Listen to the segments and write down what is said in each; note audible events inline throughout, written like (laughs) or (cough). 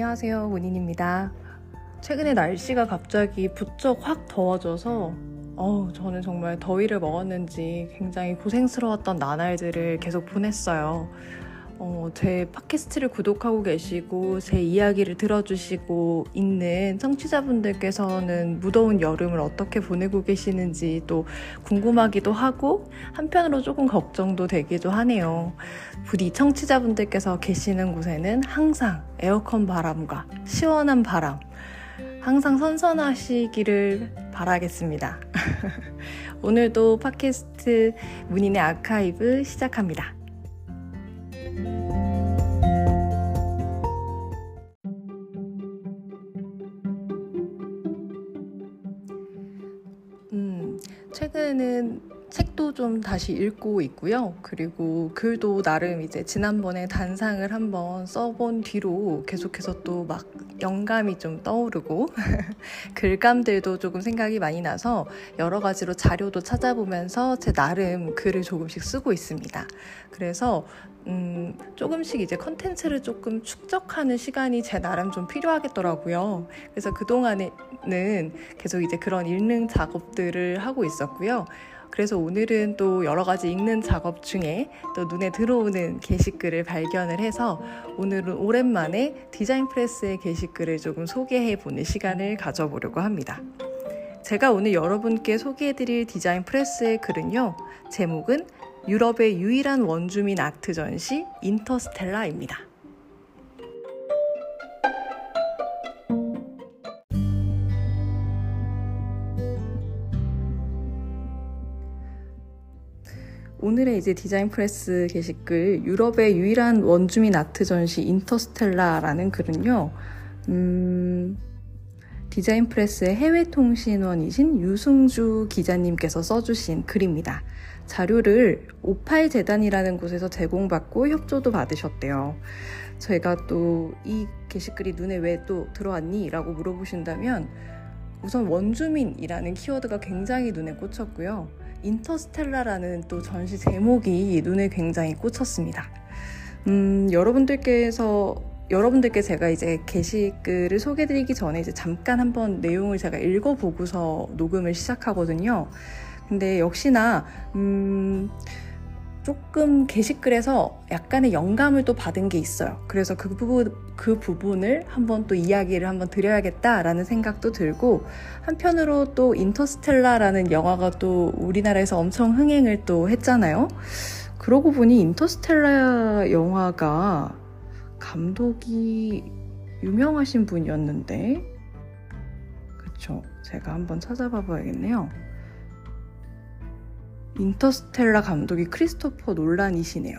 안녕하세요. 문인입니다. 최근에 날씨가 갑자기 부쩍 확 더워져서 어, 저는 정말 더위를 먹었는지 굉장히 고생스러웠던 나날들을 계속 보냈어요. 어, 제 팟캐스트를 구독하고 계시고 제 이야기를 들어주시고 있는 청취자분들께서는 무더운 여름을 어떻게 보내고 계시는지 또 궁금하기도 하고 한편으로 조금 걱정도 되기도 하네요. 부디 청취자분들께서 계시는 곳에는 항상 에어컨 바람과 시원한 바람 항상 선선하시기를 바라겠습니다. (laughs) 오늘도 팟캐스트 문인의 아카이브 시작합니다. 음, 최근에는 책도 좀 다시 읽고 있고요. 그리고 글도 나름 이제 지난번에 단상을 한번 써본 뒤로 계속해서 또 막 영감이 좀 떠오르고 (laughs) 글감들도 조금 생각이 많이 나서 여러 가지로 자료도 찾아보면서 제 나름 글을 조금씩 쓰고 있습니다. 그래서 음, 조금씩 이제 컨텐츠를 조금 축적하는 시간이 제 나름 좀 필요하겠더라고요. 그래서 그동안에는 계속 이제 그런 읽는 작업들을 하고 있었고요. 그래서 오늘은 또 여러 가지 읽는 작업 중에 또 눈에 들어오는 게시글을 발견을 해서 오늘은 오랜만에 디자인 프레스의 게시글을 조금 소개해 보는 시간을 가져보려고 합니다. 제가 오늘 여러분께 소개해 드릴 디자인 프레스의 글은요, 제목은 유럽의 유일한 원주민 아트 전시 인터스텔라입니다. 오늘의 이제 디자인 프레스 게시글 유럽의 유일한 원주민 아트 전시 인터스텔라라는 글은요. 음, 디자인 프레스의 해외 통신원이신 유승주 기자님께서 써주신 글입니다. 자료를 오팔 재단이라는 곳에서 제공받고 협조도 받으셨대요. 저희가 또 이 게시글이 눈에 왜 또 들어왔니? 라고 물어보신다면 우선 원주민이라는 키워드가 굉장히 눈에 꽂혔고요. 인터스텔라라는 또 전시 제목이 눈에 굉장히 꽂혔습니다. 음, 여러분들께서 여러분들께 제가 이제 게시글을 소개드리기 전에 이제 잠깐 한번 내용을 제가 읽어보고서 녹음을 시작하거든요. 근데 역시나 음, 조금 게시글에서 약간의 영감을 또 받은 게 있어요. 그래서 그 부분, 그 부분을 한번 또 이야기를 한번 드려야겠다라는 생각도 들고, 한편으로 또 인터스텔라라는 영화가 또 우리나라에서 엄청 흥행을 또 했잖아요. 그러고 보니 인터스텔라 영화가 감독이 유명하신 분이었는데, 그쵸. 제가 한번 찾아봐 봐야겠네요. 인터스텔라 감독이 크리스토퍼 놀란이시네요.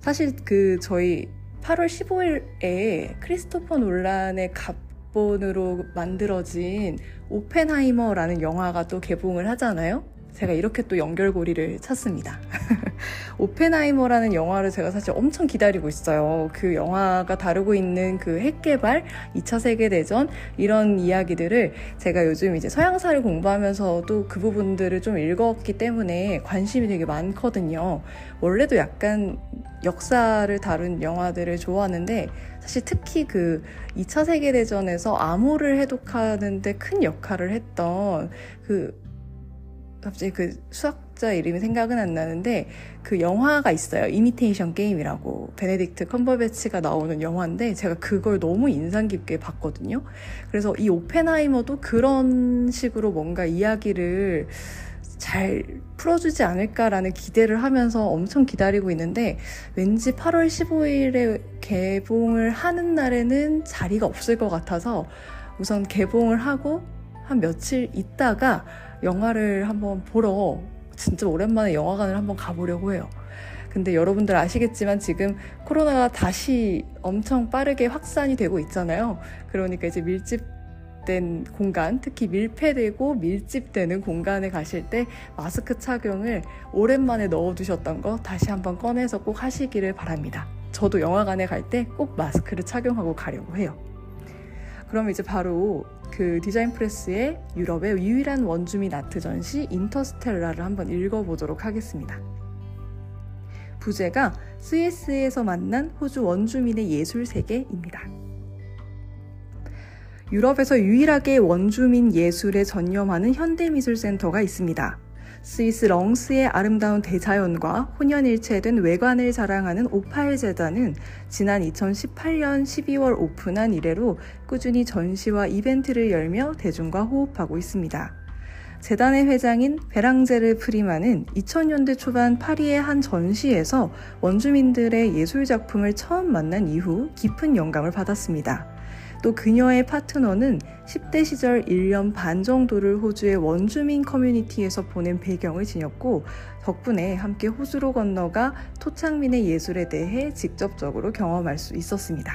사실 그 저희 8월 15일에 크리스토퍼 놀란의 갑본으로 만들어진 오펜하이머라는 영화가 또 개봉을 하잖아요. 제가 이렇게 또 연결고리를 찾습니다. (laughs) 오펜하이머라는 영화를 제가 사실 엄청 기다리고 있어요. 그 영화가 다루고 있는 그 핵개발, 2차 세계대전, 이런 이야기들을 제가 요즘 이제 서양사를 공부하면서도 그 부분들을 좀 읽었기 때문에 관심이 되게 많거든요. 원래도 약간 역사를 다룬 영화들을 좋아하는데 사실 특히 그 2차 세계대전에서 암호를 해독하는데 큰 역할을 했던 그 갑자기 그 수학자 이름이 생각은 안 나는데 그 영화가 있어요. 이미테이션 게임이라고 베네딕트 컴버배치가 나오는 영화인데 제가 그걸 너무 인상 깊게 봤거든요. 그래서 이 오펜하이머도 그런 식으로 뭔가 이야기를 잘 풀어주지 않을까라는 기대를 하면서 엄청 기다리고 있는데 왠지 8월 15일에 개봉을 하는 날에는 자리가 없을 것 같아서 우선 개봉을 하고 한 며칠 있다가 영화를 한번 보러 진짜 오랜만에 영화관을 한번 가보려고 해요. 근데 여러분들 아시겠지만 지금 코로나가 다시 엄청 빠르게 확산이 되고 있잖아요. 그러니까 이제 밀집 된 공간, 특히 밀폐되고 밀집되는 공간에 가실 때 마스크 착용을 오랜만에 넣어두셨던 거 다시 한번 꺼내서 꼭 하시기를 바랍니다. 저도 영화관에 갈 때 꼭 마스크를 착용하고 가려고 해요. 그럼 이제 바로 그 디자인 프레스의 유럽의 유일한 원주민 아트 전시 인터스텔라를 한번 읽어보도록 하겠습니다. 부제가 스위스에서 만난 호주 원주민의 예술 세계입니다. 유럽에서 유일하게 원주민 예술에 전념하는 현대미술센터가 있습니다. 스위스 렁스의 아름다운 대자연과 혼연일체된 외관을 자랑하는 오파일 재단은 지난 2018년 12월 오픈한 이래로 꾸준히 전시와 이벤트를 열며 대중과 호흡하고 있습니다. 재단의 회장인 베랑제르 프리만은 2000년대 초반 파리의 한 전시에서 원주민들의 예술 작품을 처음 만난 이후 깊은 영감을 받았습니다. 또 그녀의 파트너는 10대 시절 1년 반 정도를 호주의 원주민 커뮤니티에서 보낸 배경을 지녔고 덕분에 함께 호주로 건너가 토착민의 예술에 대해 직접적으로 경험할 수 있었습니다.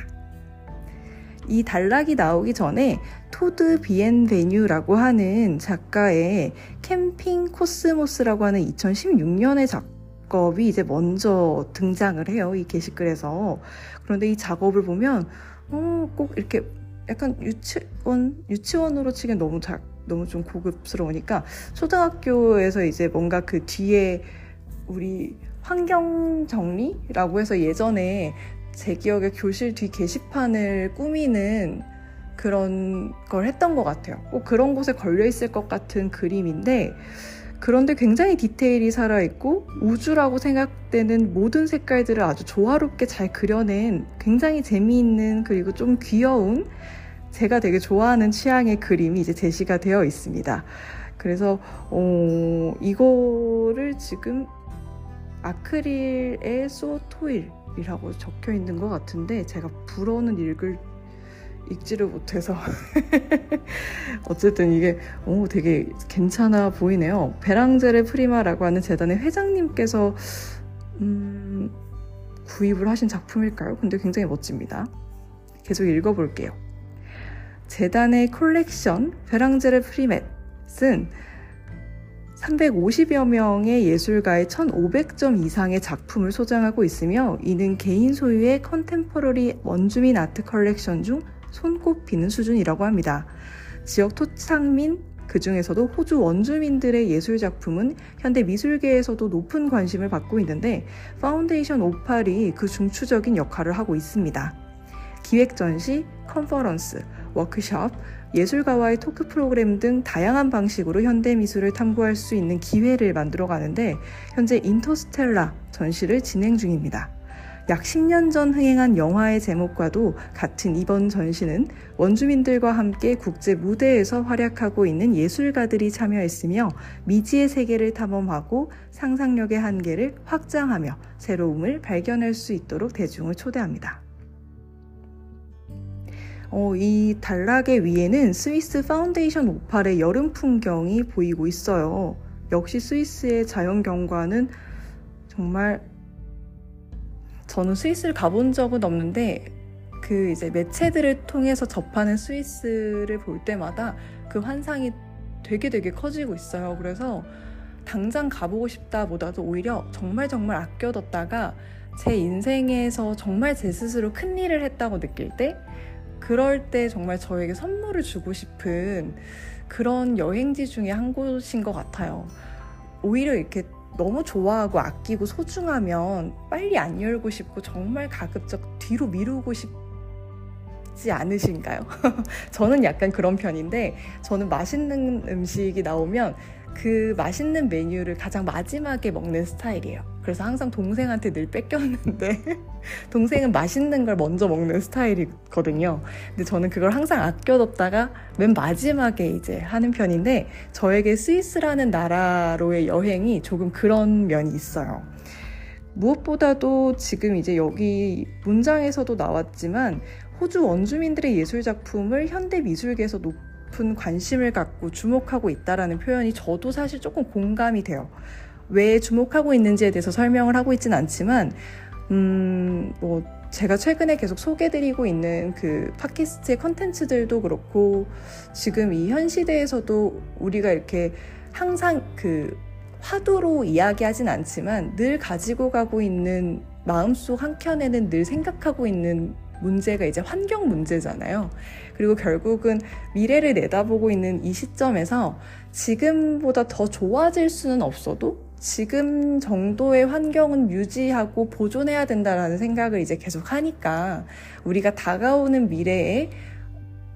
이 단락이 나오기 전에 토드 비엔베뉴라고 하는 작가의 캠핑 코스모스라고 하는 2016년의 작업이 이제 먼저 등장을 해요. 이 게시글에서. 그런데 이 작업을 보면 어, 꼭 이렇게 약간 유치원 유치원으로 치기엔 너무 작 너무 좀 고급스러우니까 초등학교에서 이제 뭔가 그 뒤에 우리 환경 정리라고 해서 예전에 제 기억에 교실 뒤 게시판을 꾸미는 그런 걸 했던 것 같아요. 꼭 그런 곳에 걸려 있을 것 같은 그림인데 그런데 굉장히 디테일이 살아있고 우주라고 생각되는 모든 색깔들을 아주 조화롭게 잘 그려낸 굉장히 재미있는 그리고 좀 귀여운 제가 되게 좋아하는 취향의 그림이 이제 제시가 되어 있습니다. 그래서 어, 이거를 지금 아크릴의 소토일이라고 적혀 있는 것 같은데 제가 불어는 읽을 읽지를 못해서 (laughs) 어쨌든 이게 오, 되게 괜찮아 보이네요. 베랑제르 프리마라고 하는 재단의 회장님께서 음, 구입을 하신 작품일까요? 근데 굉장히 멋집니다. 계속 읽어볼게요. 재단의 콜렉션 베랑제르 프리맷은 350여 명의 예술가의 1,500점 이상의 작품을 소장하고 있으며 이는 개인 소유의 contemporary 원주민 아트 컬렉션 중 손꼽히는 수준이라고 합니다. 지역 토착민 그 중에서도 호주 원주민들의 예술 작품은 현대 미술계에서도 높은 관심을 받고 있는데 파운데이션 오팔이 그 중추적인 역할을 하고 있습니다. 기획 전시, 컨퍼런스, 워크숍, 예술가와의 토크 프로그램 등 다양한 방식으로 현대 미술을 탐구할 수 있는 기회를 만들어 가는데 현재 인터스텔라 전시를 진행 중입니다. 약 10년 전 흥행한 영화의 제목과도 같은 이번 전시는 원주민들과 함께 국제 무대에서 활약하고 있는 예술가들이 참여했으며 미지의 세계를 탐험하고 상상력의 한계를 확장하며 새로움을 발견할 수 있도록 대중을 초대합니다. 어, 이 단락의 위에는 스위스 파운데이션 오팔의 여름 풍경이 보이고 있어요. 역시 스위스의 자연 경관은 정말 저는 스위스를 가본 적은 없는데 그 이제 매체들을 통해서 접하는 스위스를 볼 때마다 그 환상이 되게 되게 커지고 있어요. 그래서 당장 가보고 싶다보다도 오히려 정말 정말 아껴뒀다가 제 인생에서 정말 제 스스로 큰 일을 했다고 느낄 때 그럴 때 정말 저에게 선물을 주고 싶은 그런 여행지 중에 한 곳인 것 같아요. 오히려 이렇게 너무 좋아하고 아끼고 소중하면 빨리 안 열고 싶고 정말 가급적 뒤로 미루고 싶지 않으신가요? (laughs) 저는 약간 그런 편인데 저는 맛있는 음식이 나오면 그 맛있는 메뉴를 가장 마지막에 먹는 스타일이에요. 그래서 항상 동생한테 늘 뺏겼는데 (laughs) 동생은 맛있는 걸 먼저 먹는 스타일이거든요. 근데 저는 그걸 항상 아껴뒀다가 맨 마지막에 이제 하는 편인데 저에게 스위스라는 나라로의 여행이 조금 그런 면이 있어요. 무엇보다도 지금 이제 여기 문장에서도 나왔지만 호주 원주민들의 예술 작품을 현대 미술계에서 높 높은 관심을 갖고 주목하고 있다라는 표현이 저도 사실 조금 공감이 돼요. 왜 주목하고 있는지에 대해서 설명을 하고 있진 않지만, 음, 뭐, 제가 최근에 계속 소개드리고 있는 그 팟캐스트의 컨텐츠들도 그렇고, 지금 이 현 시대에서도 우리가 이렇게 항상 그 화두로 이야기하진 않지만 늘 가지고 가고 있는 마음속 한켠에는 늘 생각하고 있는 문제가 이제 환경 문제잖아요. 그리고 결국은 미래를 내다보고 있는 이 시점에서 지금보다 더 좋아질 수는 없어도 지금 정도의 환경은 유지하고 보존해야 된다라는 생각을 이제 계속 하니까 우리가 다가오는 미래에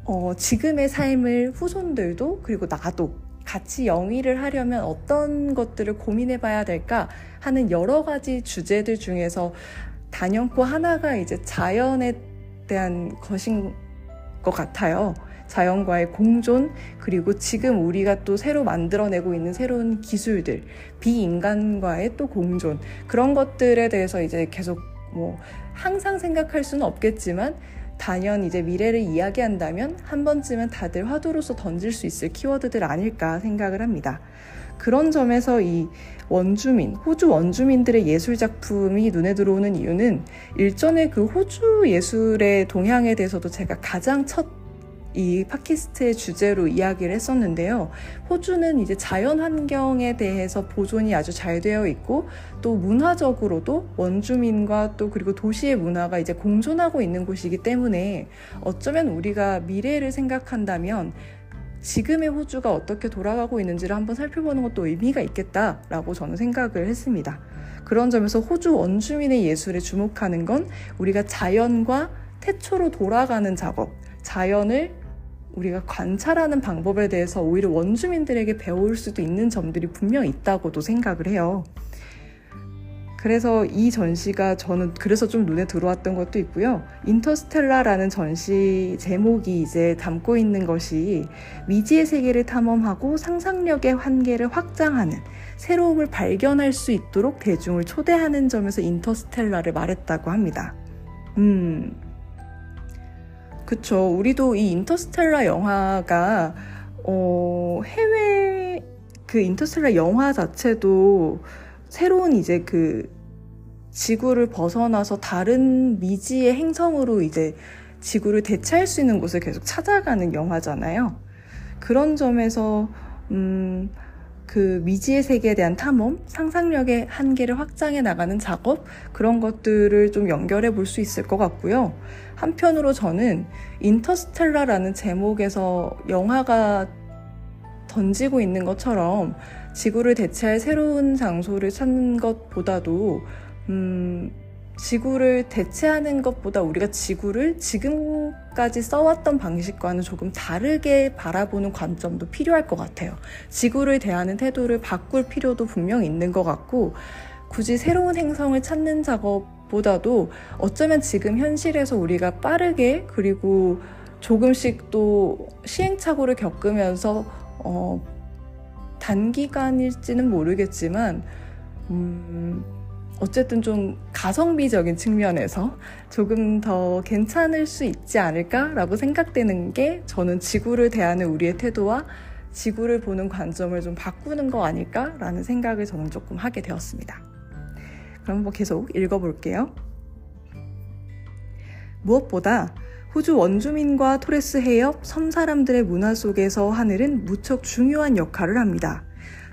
어, 지금의 삶을 후손들도 그리고 나도 같이 영위를 하려면 어떤 것들을 고민해 봐야 될까 하는 여러 가지 주제들 중에서 단연코 하나가 이제 자연에 대한 것인 것 같아요. 자연과의 공존, 그리고 지금 우리가 또 새로 만들어내고 있는 새로운 기술들, 비인간과의 또 공존, 그런 것들에 대해서 이제 계속 뭐 항상 생각할 수는 없겠지만 단연 이제 미래를 이야기한다면 한 번쯤은 다들 화두로서 던질 수 있을 키워드들 아닐까 생각을 합니다. 그런 점에서 이 원주민, 호주 원주민들의 예술 작품이 눈에 들어오는 이유는 일전에 그 호주 예술의 동향에 대해서도 제가 가장 첫이 팟캐스트의 주제로 이야기를 했었는데요. 호주는 이제 자연 환경에 대해서 보존이 아주 잘 되어 있고 또 문화적으로도 원주민과 또 그리고 도시의 문화가 이제 공존하고 있는 곳이기 때문에 어쩌면 우리가 미래를 생각한다면 지금의 호주가 어떻게 돌아가고 있는지를 한번 살펴보는 것도 의미가 있겠다라고 저는 생각을 했습니다. 그런 점에서 호주 원주민의 예술에 주목하는 건 우리가 자연과 태초로 돌아가는 작업, 자연을 우리가 관찰하는 방법에 대해서 오히려 원주민들에게 배울 수도 있는 점들이 분명 있다고도 생각을 해요. 그래서 이 전시가 저는 그래서 좀 눈에 들어왔던 것도 있고요. 인터스텔라라는 전시 제목이 이제 담고 있는 것이 미지의 세계를 탐험하고 상상력의 한계를 확장하는 새로움을 발견할 수 있도록 대중을 초대하는 점에서 인터스텔라를 말했다고 합니다. 음, 그쵸. 우리도 이 인터스텔라 영화가, 어, 해외, 그 인터스텔라 영화 자체도 새로운 이제 그 지구를 벗어나서 다른 미지의 행성으로 이제 지구를 대체할 수 있는 곳을 계속 찾아가는 영화잖아요. 그런 점에서, 음, 그 미지의 세계에 대한 탐험, 상상력의 한계를 확장해 나가는 작업, 그런 것들을 좀 연결해 볼 수 있을 것 같고요. 한편으로 저는 인터스텔라라는 제목에서 영화가 던지고 있는 것처럼 지구를 대체할 새로운 장소를 찾는 것보다도, 음, 지구를 대체하는 것보다 우리가 지구를 지금까지 써왔던 방식과는 조금 다르게 바라보는 관점도 필요할 것 같아요. 지구를 대하는 태도를 바꿀 필요도 분명 있는 것 같고, 굳이 새로운 행성을 찾는 작업보다도 어쩌면 지금 현실에서 우리가 빠르게 그리고 조금씩 또 시행착오를 겪으면서 어, 단기간일지는 모르겠지만 음, 어쨌든 좀 가성비적인 측면에서 조금 더 괜찮을 수 있지 않을까라고 생각되는 게 저는 지구를 대하는 우리의 태도와 지구를 보는 관점을 좀 바꾸는 거 아닐까라는 생각을 저는 조금 하게 되었습니다. 그럼 뭐 계속 읽어볼게요. 무엇보다 호주 원주민과 토레스 해협 섬 사람들의 문화 속에서 하늘은 무척 중요한 역할을 합니다.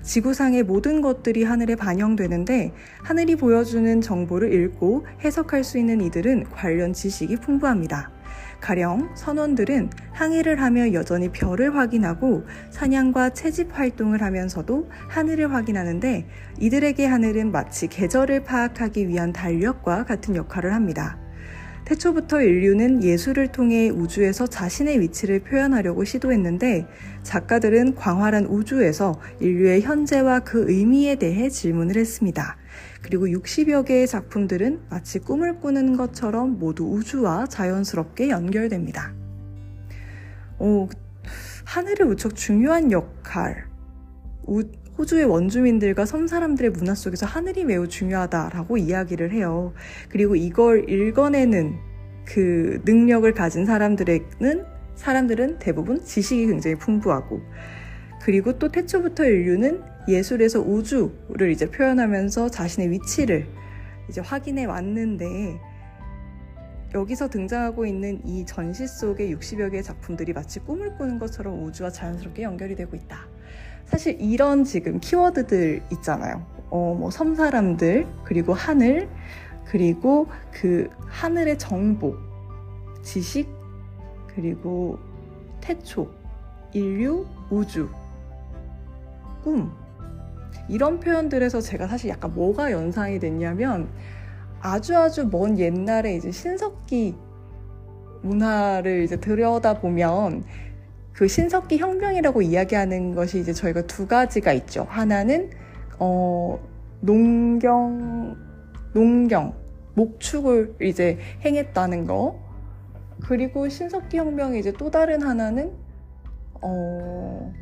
지구상의 모든 것들이 하늘에 반영되는데 하늘이 보여주는 정보를 읽고 해석할 수 있는 이들은 관련 지식이 풍부합니다. 가령 선원들은 항해를 하며 여전히 별을 확인하고 사냥과 채집 활동을 하면서도 하늘을 확인하는데 이들에게 하늘은 마치 계절을 파악하기 위한 달력과 같은 역할을 합니다. 태초부터 인류는 예술을 통해 우주에서 자신의 위치를 표현하려고 시도했는데 작가들은 광활한 우주에서 인류의 현재와 그 의미에 대해 질문을 했습니다. 그리고 60여 개의 작품들은 마치 꿈을 꾸는 것처럼 모두 우주와 자연스럽게 연결됩니다. 오, 하늘의 무척 중요한 역할. 우, 호주의 원주민들과 섬 사람들의 문화 속에서 하늘이 매우 중요하다라고 이야기를 해요. 그리고 이걸 읽어내는 그 능력을 가진 사람들에는 사람들은 대부분 지식이 굉장히 풍부하고 그리고 또 태초부터 인류는 예술에서 우주를 이제 표현하면서 자신의 위치를 이제 확인해 왔는데 여기서 등장하고 있는 이 전시 속의 60여 개의 작품들이 마치 꿈을 꾸는 것처럼 우주와 자연스럽게 연결이 되고 있다. 사실 이런 지금 키워드들 있잖아요. 어, 뭐 섬사람들, 그리고 하늘, 그리고 그 하늘의 정보, 지식, 그리고 태초, 인류, 우주, 꿈. 이런 표현들에서 제가 사실 약간 뭐가 연상이 됐냐면 아주 아주 먼 옛날에 이제 신석기 문화를 이제 들여다 보면 그 신석기 혁명이라고 이야기하는 것이 이제 저희가 두 가지가 있죠. 하나는 어 농경 농경 목축을 이제 행했다는 거. 그리고 신석기 혁명의 이제 또 다른 하나는 어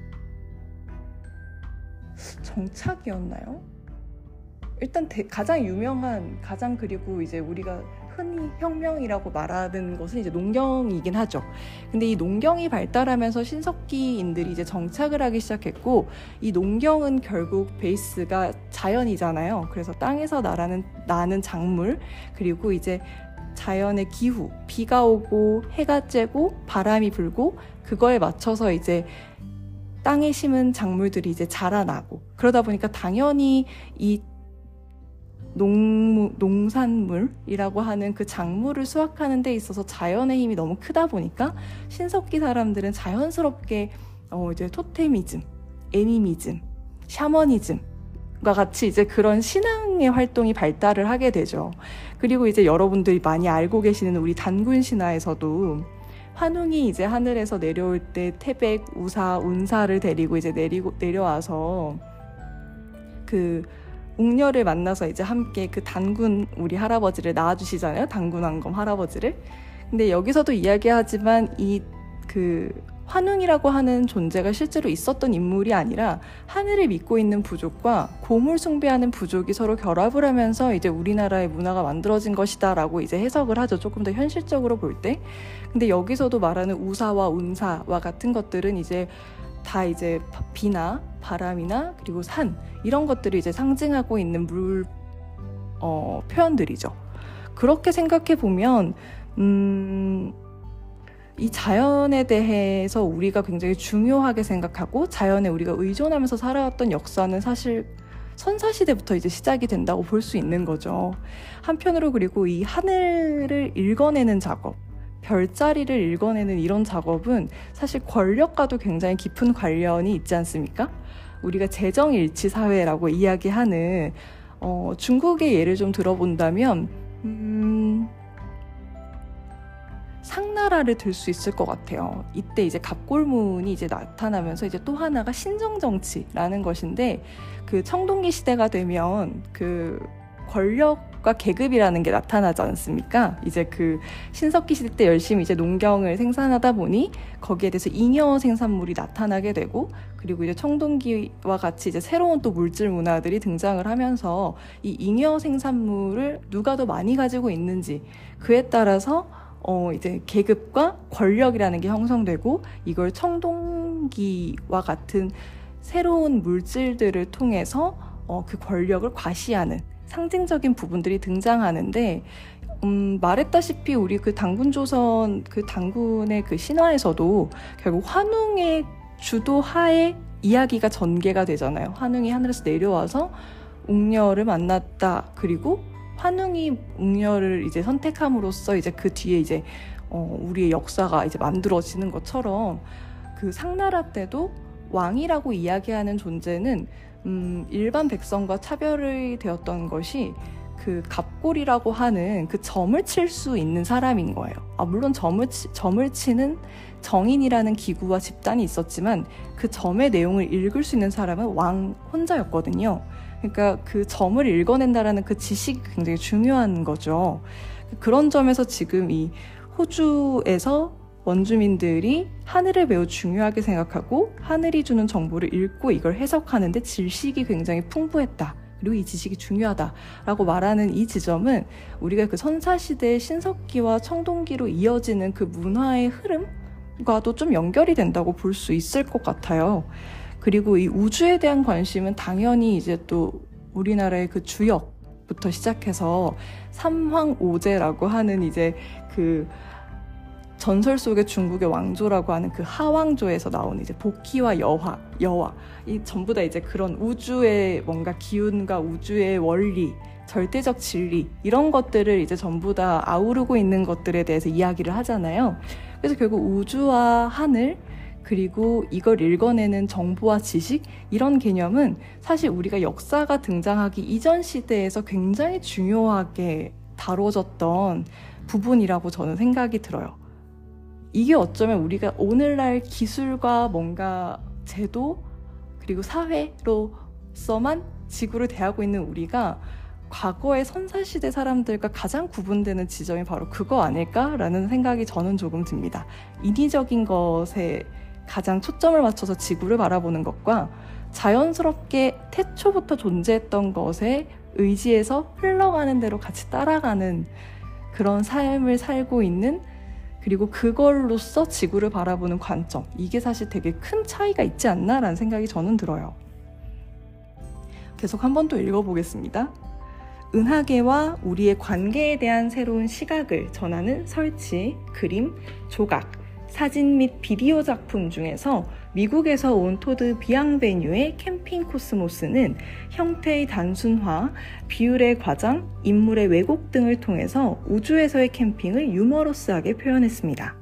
정착이었나요? 일단 대, 가장 유명한 가장 그리고 이제 우리가 흔히 혁명이라고 말하는 것은 이제 농경이긴 하죠. 근데 이 농경이 발달하면서 신석기인들이 이제 정착을 하기 시작했고 이 농경은 결국 베이스가 자연이잖아요. 그래서 땅에서 나라는 나는 작물 그리고 이제 자연의 기후, 비가 오고 해가 쬐고 바람이 불고 그거에 맞춰서 이제 땅에 심은 작물들이 이제 자라나고 그러다 보니까 당연히 이 농, 농산물이라고 하는 그 작물을 수확하는 데 있어서 자연의 힘이 너무 크다 보니까 신석기 사람들은 자연스럽게 어 이제 토테미즘, 애니미즘, 샤머니즘과 같이 이제 그런 신앙의 활동이 발달을 하게 되죠. 그리고 이제 여러분들이 많이 알고 계시는 우리 단군 신화에서도 환웅이 이제 하늘에서 내려올 때 태백, 우사, 운사를 데리고 이제 내리고 내려와서 그 웅녀를 만나서 이제 함께 그 단군 우리 할아버지를 낳아주시잖아요. 단군 왕검 할아버지를. 근데 여기서도 이야기하지만 이 그 환웅이라고 하는 존재가 실제로 있었던 인물이 아니라 하늘을 믿고 있는 부족과 고물 숭배하는 부족이 서로 결합을 하면서 이제 우리나라의 문화가 만들어진 것이다라고 이제 해석을 하죠. 조금 더 현실적으로 볼 때. 근데 여기서도 말하는 우사와 운사와 같은 것들은 이제 다 이제 비나 바람이나 그리고 산 이런 것들을 이제 상징하고 있는 물 어, 표현들이죠. 그렇게 생각해 보면 음, 이 자연에 대해서 우리가 굉장히 중요하게 생각하고 자연에 우리가 의존하면서 살아왔던 역사는 사실 선사시대부터 이제 시작이 된다고 볼 수 있는 거죠. 한편으로 그리고 이 하늘을 읽어내는 작업, 별자리를 읽어내는 이런 작업은 사실 권력과도 굉장히 깊은 관련이 있지 않습니까? 우리가 재정일치 사회라고 이야기하는 어, 중국의 예를 좀 들어본다면 음, 상나라를 들 수 있을 것 같아요. 이때 이제 갑골문이 이제 나타나면서 이제 또 하나가 신정정치라는 것인데 그 청동기 시대가 되면 그 권력과 계급이라는 게 나타나지 않습니까? 이제 그 신석기 시대 때 열심히 이제 농경을 생산하다 보니 거기에 대해서 잉여 생산물이 나타나게 되고 그리고 이제 청동기와 같이 이제 새로운 또 물질 문화들이 등장을 하면서 이 잉여 생산물을 누가 더 많이 가지고 있는지 그에 따라서 어 이제 계급과 권력이라는 게 형성되고 이걸 청동기와 같은 새로운 물질들을 통해서 어, 그 권력을 과시하는 상징적인 부분들이 등장하는데 음, 말했다시피 우리 그 당군 조선 그 당군의 그 신화에서도 결국 환웅의 주도하에 이야기가 전개가 되잖아요. 환웅이 하늘에서 내려와서 웅녀를 만났다. 그리고 환웅이 웅녀를 이제 선택함으로써 이제 그 뒤에 이제 어, 우리의 역사가 이제 만들어지는 것처럼 그 상나라 때도 왕이라고 이야기하는 존재는 음, 일반 백성과 차별이 되었던 것이 그 갑골이라고 하는 그 점을 칠 수 있는 사람인 거예요. 아, 물론 점을, 치, 점을 치는 정인이라는 기구와 집단이 있었지만 그 점의 내용을 읽을 수 있는 사람은 왕 혼자였거든요. 그러니까 그 점을 읽어낸다라는 그 지식이 굉장히 중요한 거죠. 그런 점에서 지금 이 호주에서 원주민들이 하늘을 매우 중요하게 생각하고 하늘이 주는 정보를 읽고 이걸 해석하는데 지식이 굉장히 풍부했다. 그리고 이 지식이 중요하다라고 말하는 이 지점은 우리가 그 선사시대의 신석기와 청동기로 이어지는 그 문화의 흐름과도 좀 연결이 된다고 볼 수 있을 것 같아요. 그리고 이 우주에 대한 관심은 당연히 이제 또 우리나라의 그 주역부터 시작해서 삼황오제라고 하는 이제 그 전설 속의 중국의 왕조라고 하는 그 하왕조에서 나오는 이제 복희와 여화, 여화 이 전부 다 이제 그런 우주의 뭔가 기운과 우주의 원리, 절대적 진리 이런 것들을 이제 전부 다 아우르고 있는 것들에 대해서 이야기를 하잖아요. 그래서 결국 우주와 하늘 그리고 이걸 읽어내는 정보와 지식 이런 개념은 사실 우리가 역사가 등장하기 이전 시대에서 굉장히 중요하게 다뤄졌던 부분이라고 저는 생각이 들어요. 이게 어쩌면 우리가 오늘날 기술과 뭔가 제도 그리고 사회로서만 지구를 대하고 있는 우리가 과거의 선사시대 사람들과 가장 구분되는 지점이 바로 그거 아닐까라는 생각이 저는 조금 듭니다. 인위적인 것에 가장 초점을 맞춰서 지구를 바라보는 것과 자연스럽게 태초부터 존재했던 것에 의지해서 흘러가는 대로 같이 따라가는 그런 삶을 살고 있는 그리고 그걸로써 지구를 바라보는 관점 이게 사실 되게 큰 차이가 있지 않나라는 생각이 저는 들어요. 계속 한 번 또 읽어보겠습니다. 은하계와 우리의 관계에 대한 새로운 시각을 전하는 설치, 그림, 조각, 사진 및 비디오 작품 중에서 미국에서 온 토드 비앙베뉴의 캠핑 코스모스는 형태의 단순화, 비율의 과장, 인물의 왜곡 등을 통해서 우주에서의 캠핑을 유머러스하게 표현했습니다.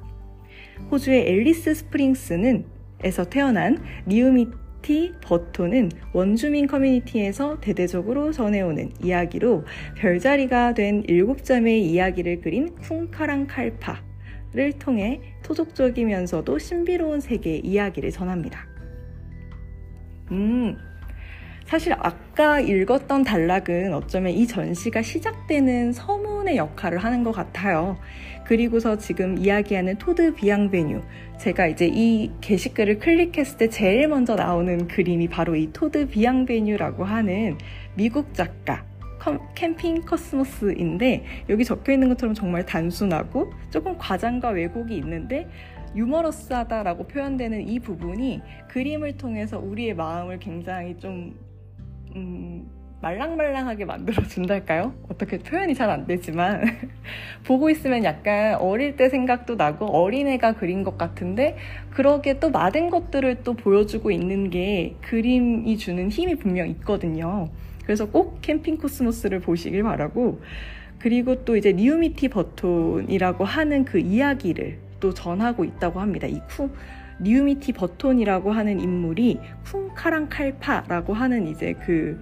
호주의 앨리스 스프링스는 에서 태어난 리우미 티 버토는 원주민 커뮤니티에서 대대적으로 전해오는 이야기로 별자리가 된 일곱 자매의 이야기를 그린 쿵카랑 칼파 를 통해 토속적이면서도 신비로운 세계의 이야기를 전합니다. 음, 사실 아까 읽었던 단락은 어쩌면 이 전시가 시작되는 서문의 역할을 하는 것 같아요. 그리고서 지금 이야기하는 토드 비앙베뉴. 제가 이제 이 게시글을 클릭했을 때 제일 먼저 나오는 그림이 바로 이 토드 비앙베뉴라고 하는 미국 작가 캠핑 코스모스인데 여기 적혀 있는 것처럼 정말 단순하고 조금 과장과 왜곡이 있는데 유머러스하다라고 표현되는 이 부분이 그림을 통해서 우리의 마음을 굉장히 좀 음, 말랑말랑하게 만들어준달까요? 어떻게 표현이 잘 안 되지만 (laughs) 보고 있으면 약간 어릴 때 생각도 나고 어린애가 그린 것 같은데 그러게 또 많은 것들을 또 보여주고 있는 게 그림이 주는 힘이 분명 있거든요. 그래서 꼭 캠핑 코스모스를 보시길 바라고 그리고 또 이제 리우미티 버톤이라고 하는 그 이야기를 또 전하고 있다고 합니다. 이 쿠, 리우미티 버톤이라고 하는 인물이 쿵카랑 칼파라고 하는 이제 그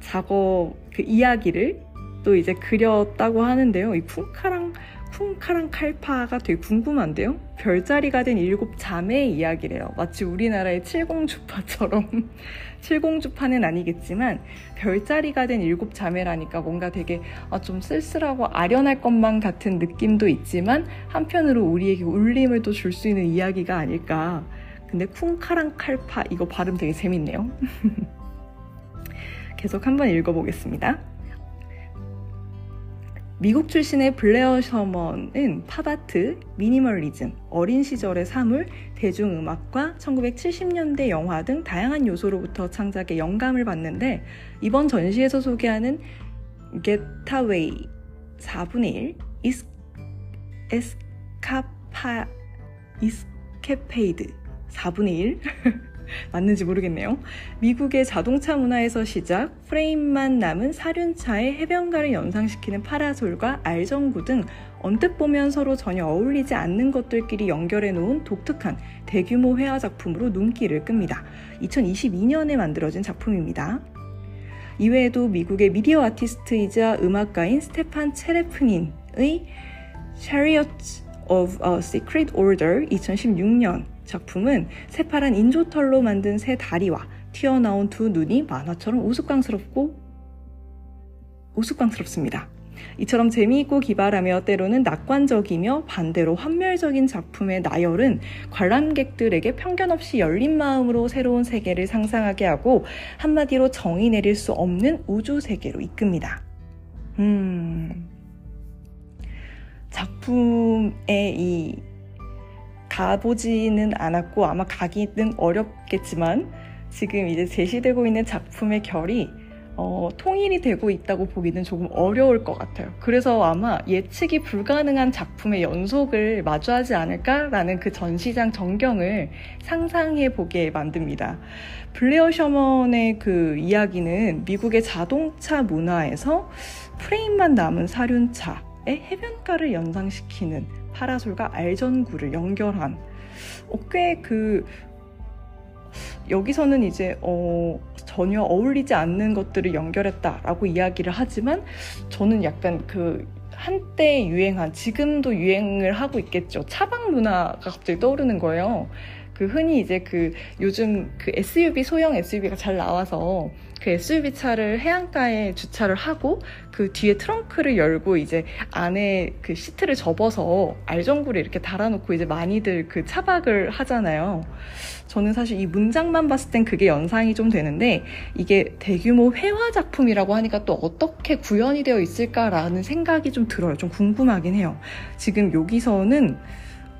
작업 그 이야기를 또 이제 그렸다고 하는데요. 이 쿵카랑 쿵카랑 칼파가 되게 궁금한데요. 별자리가 된 일곱 자매의 이야기래요. 마치 우리나라의 칠공주파처럼 (laughs) 칠공주파는 아니겠지만 별자리가 된 일곱 자매라니까 뭔가 되게 아, 좀 쓸쓸하고 아련할 것만 같은 느낌도 있지만 한편으로 우리에게 울림을 또 줄 수 있는 이야기가 아닐까. 근데 쿵카랑 칼파 이거 발음 되게 재밌네요. (laughs) 계속 한번 읽어보겠습니다. 미국 출신의 블레어 셔먼은 팝아트, 미니멀리즘, 어린 시절의 사물, 대중음악과 1970년대 영화 등 다양한 요소로부터 창작에 영감을 받는데 이번 전시에서 소개하는 Getaway 4분의 1 이스, 에스카파 escapade 4분의 1 맞는지 모르겠네요. 미국의 자동차 문화에서 시작, 프레임만 남은 사륜차의 해변가를 연상시키는 파라솔과 알전구 등 언뜻 보면 서로 전혀 어울리지 않는 것들끼리 연결해 놓은 독특한 대규모 회화 작품으로 눈길을 끕니다. 2022년에 만들어진 작품입니다. 이외에도 미국의 미디어 아티스트이자 음악가인 스테판 체레프닌의 Chariots of a Secret Order 2016년 작품은 새파란 인조털로 만든 새 다리와 튀어나온 두 눈이 만화처럼 우스꽝스럽고 우스꽝스럽습니다. 이처럼 재미있고 기발하며 때로는 낙관적이며 반대로 환멸적인 작품의 나열은 관람객들에게 편견 없이 열린 마음으로 새로운 세계를 상상하게 하고 한마디로 정의 내릴 수 없는 우주 세계로 이끕니다. 음. 작품의 이 가보지는 않았고 아마 가기는 어렵겠지만 지금 이제 제시되고 있는 작품의 결이 어, 통일이 되고 있다고 보기는 조금 어려울 것 같아요. 그래서 아마 예측이 불가능한 작품의 연속을 마주하지 않을까라는 그 전시장 전경을 상상해 보게 만듭니다. 블레어 셔먼의 그 이야기는 미국의 자동차 문화에서 프레임만 남은 사륜차의 해변가를 연상시키는 파라솔과 알전구를 연결한 어, 꽤그 여기서는 이제 어, 전혀 어울리지 않는 것들을 연결했다라고 이야기를 하지만 저는 약간 그 한때 유행한 지금도 유행을 하고 있겠죠. 차박 문화가 갑자기 떠오르는 거예요. 그 흔히 이제 그 요즘 그 SUV 소형 SUV가 잘 나와서 그 SUV 차를 해안가에 주차를 하고 그 뒤에 트렁크를 열고 이제 안에 그 시트를 접어서 알전구를 이렇게 달아놓고 이제 많이들 그 차박을 하잖아요. 저는 사실 이 문장만 봤을 땐 그게 연상이 좀 되는데 이게 대규모 회화 작품이라고 하니까 또 어떻게 구현이 되어 있을까라는 생각이 좀 들어요. 좀 궁금하긴 해요. 지금 여기서는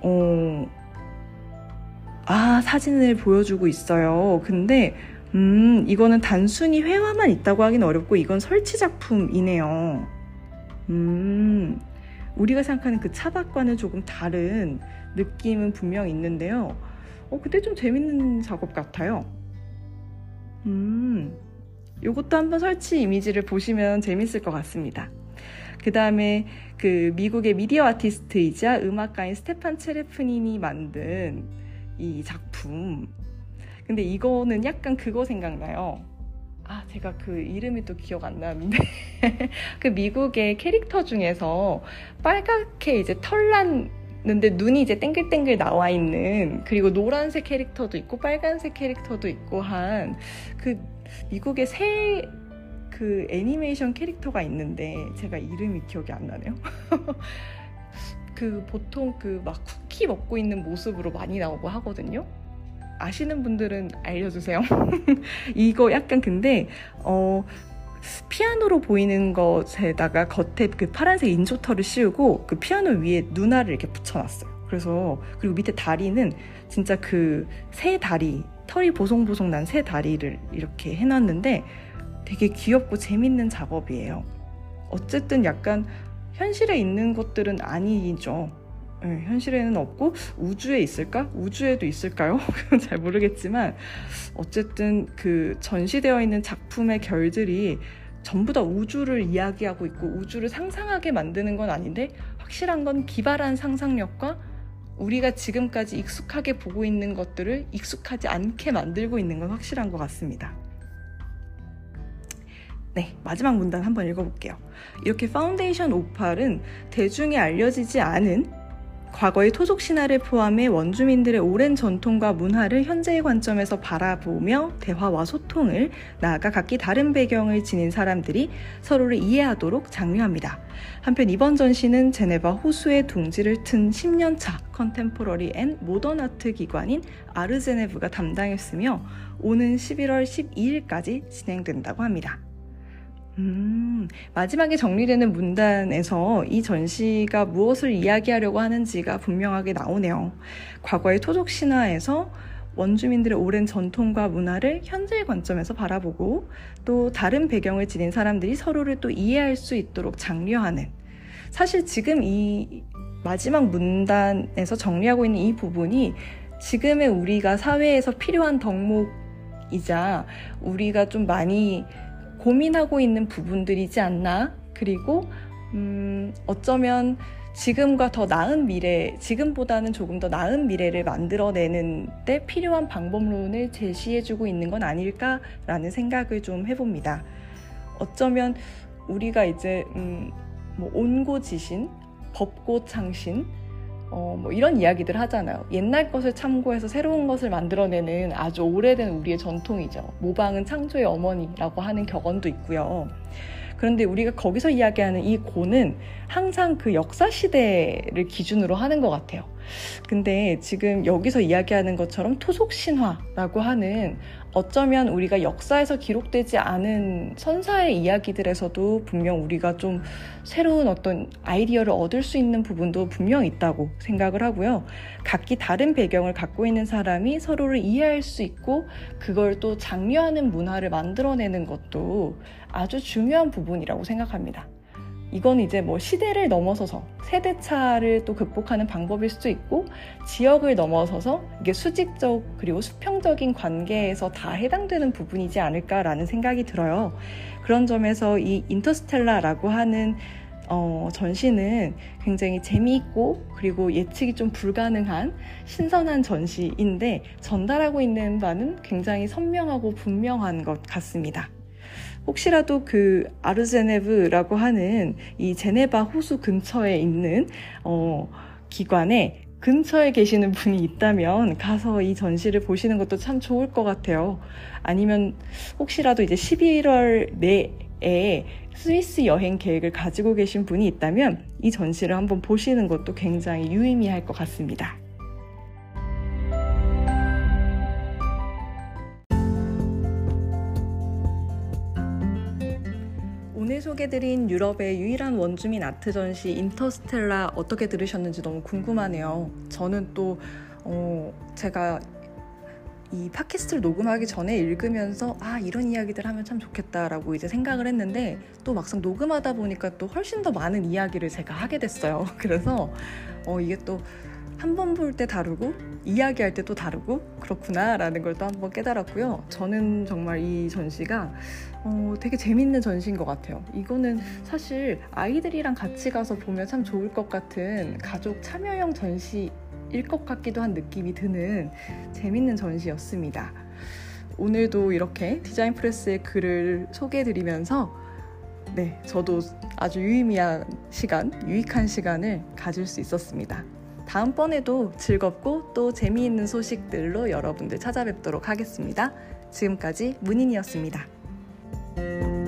어, 아, 사진을 보여주고 있어요. 근데 음, 이거는 단순히 회화만 있다고 하긴 어렵고 이건 설치 작품이네요. 음, 우리가 생각하는 그 차박과는 조금 다른 느낌은 분명 있는데요. 어, 근데 좀 재밌는 작업 같아요. 음, 요것도 한번 설치 이미지를 보시면 재밌을 것 같습니다. 그 다음에 그 미국의 미디어 아티스트이자 음악가인 스테판 체레프닌이 만든 이 작품 근데 이거는 약간 그거 생각나요. 아, 제가 그 이름이 또 기억 안 나는데. (laughs) 그 미국의 캐릭터 중에서 빨갛게 이제 털난 는데 눈이 이제 땡글땡글 나와 있는 그리고 노란색 캐릭터도 있고 빨간색 캐릭터도 있고 한 그 미국의 새 그 애니메이션 캐릭터가 있는데 제가 이름이 기억이 안 나네요. (laughs) 그 보통 그 막 쿠키 먹고 있는 모습으로 많이 나오고 하거든요. 아시는 분들은 알려주세요. (laughs) 이거 약간 근데 어 피아노로 보이는 것에다가 겉에 그 파란색 인조털을 씌우고 그 피아노 위에 눈알을 이렇게 붙여놨어요. 그래서 그리고 밑에 다리는 진짜 그 새 다리 털이 보송보송 난 새 다리를 이렇게 해놨는데 되게 귀엽고 재밌는 작업이에요. 어쨌든 약간 현실에 있는 것들은 아니죠. 네, 현실에는 없고 우주에 있을까? 우주에도 있을까요? (laughs) 잘 모르겠지만 어쨌든 그 전시되어 있는 작품의 결들이 전부 다 우주를 이야기하고 있고 우주를 상상하게 만드는 건 아닌데 확실한 건 기발한 상상력과 우리가 지금까지 익숙하게 보고 있는 것들을 익숙하지 않게 만들고 있는 건 확실한 것 같습니다. 네, 마지막 문단 한번 읽어볼게요. 이렇게 파운데이션 오팔은 대중에 알려지지 않은 과거의 토속 신화를 포함해 원주민들의 오랜 전통과 문화를 현재의 관점에서 바라보며 대화와 소통을 나아가 각기 다른 배경을 지닌 사람들이 서로를 이해하도록 장려합니다. 한편 이번 전시는 제네바 호수의 둥지를 튼 10년차 contemporary and modern art 기관인 아르제네브가 담당했으며 오는 11월 12일까지 진행된다고 합니다. 음, 마지막에 정리되는 문단에서 이 전시가 무엇을 이야기하려고 하는지가 분명하게 나오네요. 과거의 토족 신화에서 원주민들의 오랜 전통과 문화를 현재의 관점에서 바라보고 또 다른 배경을 지닌 사람들이 서로를 또 이해할 수 있도록 장려하는 사실 지금 이 마지막 문단에서 정리하고 있는 이 부분이 지금의 우리가 사회에서 필요한 덕목이자 우리가 좀 많이 고민하고 있는 부분들이지 않나. 그리고, 음, 어쩌면 지금과 더 나은 미래, 지금보다는 조금 더 나은 미래를 만들어내는 데 필요한 방법론을 제시해주고 있는 건 아닐까라는 생각을 좀 해봅니다. 어쩌면 우리가 이제, 음, 뭐, 온고지신, 법고창신, 어, 뭐 이런 이야기들 하잖아요. 옛날 것을 참고해서 새로운 것을 만들어내는 아주 오래된 우리의 전통이죠. 모방은 창조의 어머니라고 하는 격언도 있고요. 그런데 우리가 거기서 이야기하는 이 고는 항상 그 역사 시대를 기준으로 하는 것 같아요. 근데 지금 여기서 이야기하는 것처럼 토속 신화라고 하는 어쩌면 우리가 역사에서 기록되지 않은 선사의 이야기들에서도 분명 우리가 좀 새로운 어떤 아이디어를 얻을 수 있는 부분도 분명 있다고 생각을 하고요. 각기 다른 배경을 갖고 있는 사람이 서로를 이해할 수 있고 그걸 또 장려하는 문화를 만들어내는 것도 아주 중요한 부분이라고 생각합니다. 이건 이제 뭐 시대를 넘어서서 세대차를 또 극복하는 방법일 수도 있고 지역을 넘어서서 이게 수직적 그리고 수평적인 관계에서 다 해당되는 부분이지 않을까라는 생각이 들어요. 그런 점에서 이 인터스텔라라고 하는 어, 전시는 굉장히 재미있고 그리고 예측이 좀 불가능한 신선한 전시인데 전달하고 있는 바는 굉장히 선명하고 분명한 것 같습니다. 혹시라도 그 아르제네브라고 하는 이 제네바 호수 근처에 있는 어, 기관에 근처에 계시는 분이 있다면 가서 이 전시를 보시는 것도 참 좋을 것 같아요. 아니면 혹시라도 이제 11월 내에 스위스 여행 계획을 가지고 계신 분이 있다면 이 전시를 한번 보시는 것도 굉장히 유의미할 것 같습니다. 소개드린 유럽의 유일한 원주민 아트 전시 인터스텔라 어떻게 들으셨는지 너무 궁금하네요. 저는 또 어, 제가 이 팟캐스트를 녹음하기 전에 읽으면서 아 이런 이야기들 하면 참 좋겠다라고 이제 생각을 했는데 또 막상 녹음하다 보니까 또 훨씬 더 많은 이야기를 제가 하게 됐어요. (laughs) 그래서 어, 이게 또 한 번 볼 때 다르고 이야기할 때 또 다르고 그렇구나라는 걸 또 한번 깨달았고요. 저는 정말 이 전시가 어, 되게 재밌는 전시인 것 같아요. 이거는 사실 아이들이랑 같이 가서 보면 참 좋을 것 같은 가족 참여형 전시 일 것 같기도 한 느낌이 드는 재밌는 전시였습니다. 오늘도 이렇게 디자인 프레스의 글을 소개해드리면서 네, 저도 아주 유의미한 시간, 유익한 시간을 가질 수 있었습니다. 다음번에도 즐겁고 또 재미있는 소식들로 여러분들 찾아뵙도록 하겠습니다. 지금까지 문인이었습니다. Música